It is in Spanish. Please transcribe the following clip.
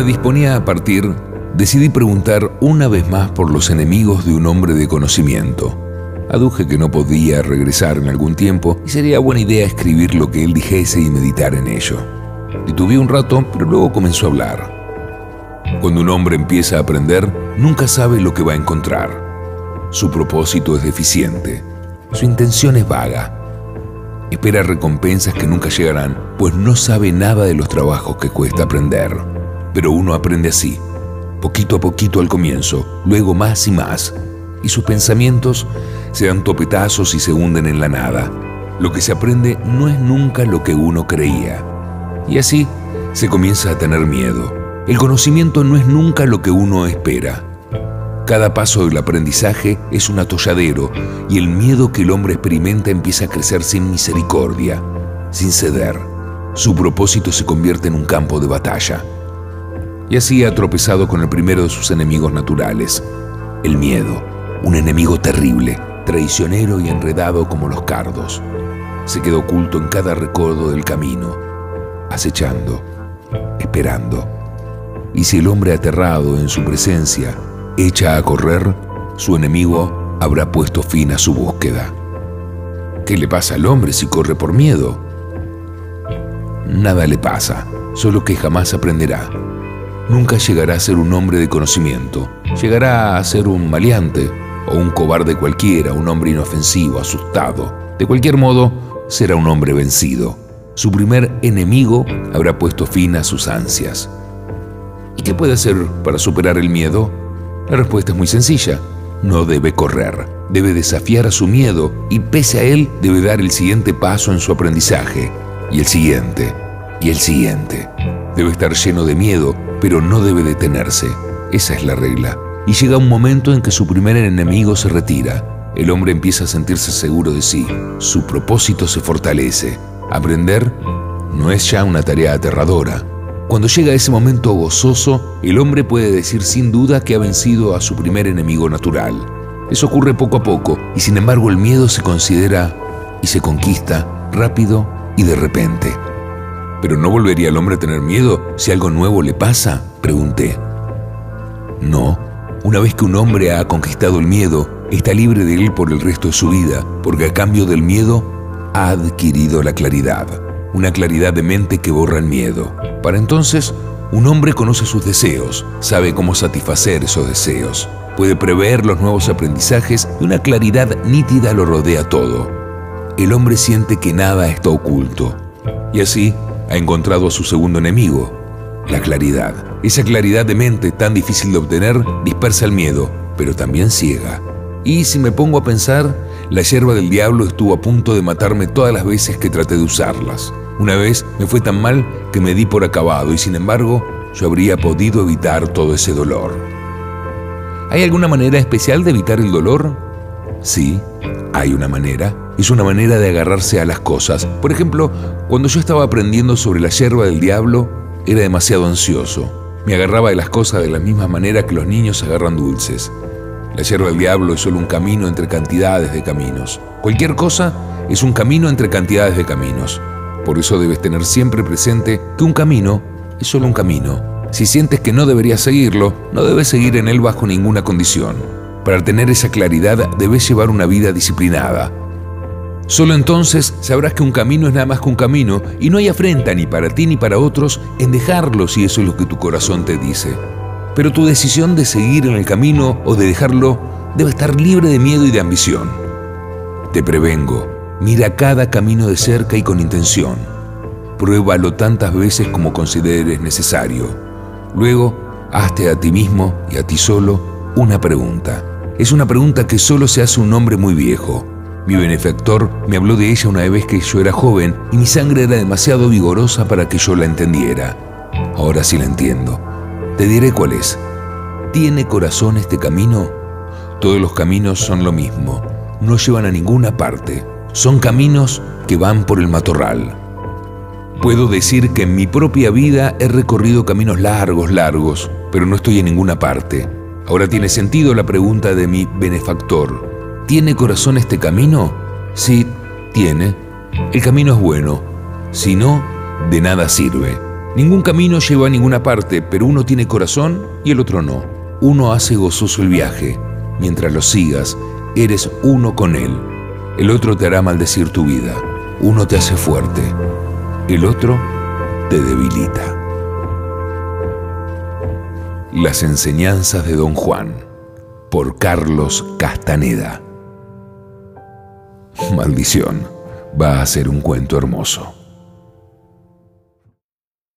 me disponía a partir, decidí preguntar una vez más por los enemigos de un hombre de conocimiento. Aduje que no podía regresar en algún tiempo y sería buena idea escribir lo que él dijese y meditar en ello. Detuve un rato, pero luego comenzó a hablar. Cuando un hombre empieza a aprender, nunca sabe lo que va a encontrar. Su propósito es deficiente. Su intención es vaga. Espera recompensas que nunca llegarán, pues no sabe nada de los trabajos que cuesta aprender. Pero uno aprende así, poquito a poquito al comienzo, luego más y más, y sus pensamientos se dan topetazos y se hunden en la nada. Lo que se aprende no es nunca lo que uno creía. Y así se comienza a tener miedo. El conocimiento no es nunca lo que uno espera. Cada paso del aprendizaje es un atolladero y el miedo que el hombre experimenta empieza a crecer sin misericordia, sin ceder. Su propósito se convierte en un campo de batalla. Y así ha tropezado con el primero de sus enemigos naturales, el miedo, un enemigo terrible, traicionero y enredado como los cardos. Se quedó oculto en cada recodo del camino, acechando, esperando. Y si el hombre aterrado en su presencia echa a correr, su enemigo habrá puesto fin a su búsqueda. ¿Qué le pasa al hombre si corre por miedo? Nada le pasa, solo que jamás aprenderá. Nunca llegará a ser un hombre de conocimiento, llegará a ser un maleante o un cobarde cualquiera, un hombre inofensivo, asustado. De cualquier modo, será un hombre vencido. Su primer enemigo habrá puesto fin a sus ansias. ¿Y qué puede hacer para superar el miedo? La respuesta es muy sencilla. No debe correr, debe desafiar a su miedo y pese a él debe dar el siguiente paso en su aprendizaje. Y el siguiente, y el siguiente. Debe estar lleno de miedo, pero no debe detenerse. Esa es la regla. Y llega un momento en que su primer enemigo se retira. El hombre empieza a sentirse seguro de sí. Su propósito se fortalece. Aprender no es ya una tarea aterradora, cuando llega ese momento gozoso, el hombre puede decir sin duda que ha vencido a su primer enemigo natural. Eso ocurre poco a poco y sin embargo el miedo se considera y se conquista rápido y de repente. ¿Pero no volvería el hombre a tener miedo si algo nuevo le pasa? Pregunté. No, una vez que un hombre ha conquistado el miedo, está libre de él por el resto de su vida, porque a cambio del miedo ha adquirido la claridad una claridad de mente que borra el miedo. Para entonces, un hombre conoce sus deseos, sabe cómo satisfacer esos deseos, puede prever los nuevos aprendizajes y una claridad nítida lo rodea todo. El hombre siente que nada está oculto y así ha encontrado a su segundo enemigo, la claridad. Esa claridad de mente tan difícil de obtener dispersa el miedo, pero también ciega. Y si me pongo a pensar, la hierba del diablo estuvo a punto de matarme todas las veces que traté de usarlas. Una vez me fue tan mal que me di por acabado y sin embargo yo habría podido evitar todo ese dolor. ¿Hay alguna manera especial de evitar el dolor? Sí, hay una manera. Es una manera de agarrarse a las cosas. Por ejemplo, cuando yo estaba aprendiendo sobre la hierba del diablo, era demasiado ansioso. Me agarraba de las cosas de la misma manera que los niños agarran dulces. La hierba del diablo es solo un camino entre cantidades de caminos. Cualquier cosa es un camino entre cantidades de caminos. Por eso debes tener siempre presente que un camino es solo un camino. Si sientes que no deberías seguirlo, no debes seguir en él bajo ninguna condición. Para tener esa claridad debes llevar una vida disciplinada. Solo entonces sabrás que un camino es nada más que un camino y no hay afrenta ni para ti ni para otros en dejarlo si eso es lo que tu corazón te dice pero tu decisión de seguir en el camino o de dejarlo debe estar libre de miedo y de ambición. Te prevengo, mira cada camino de cerca y con intención. Pruébalo tantas veces como consideres necesario. Luego, hazte a ti mismo y a ti solo una pregunta. Es una pregunta que solo se hace un hombre muy viejo. Mi benefactor me habló de ella una vez que yo era joven y mi sangre era demasiado vigorosa para que yo la entendiera. Ahora sí la entiendo. Te diré cuál es. ¿Tiene corazón este camino? Todos los caminos son lo mismo, no llevan a ninguna parte. Son caminos que van por el matorral. Puedo decir que en mi propia vida he recorrido caminos largos, largos, pero no estoy en ninguna parte. Ahora tiene sentido la pregunta de mi benefactor. ¿Tiene corazón este camino? Sí, tiene. El camino es bueno. Si no, de nada sirve. Ningún camino lleva a ninguna parte, pero uno tiene corazón y el otro no. Uno hace gozoso el viaje. Mientras lo sigas, eres uno con él. El otro te hará maldecir tu vida. Uno te hace fuerte. El otro te debilita. Las enseñanzas de Don Juan por Carlos Castaneda. Maldición, va a ser un cuento hermoso.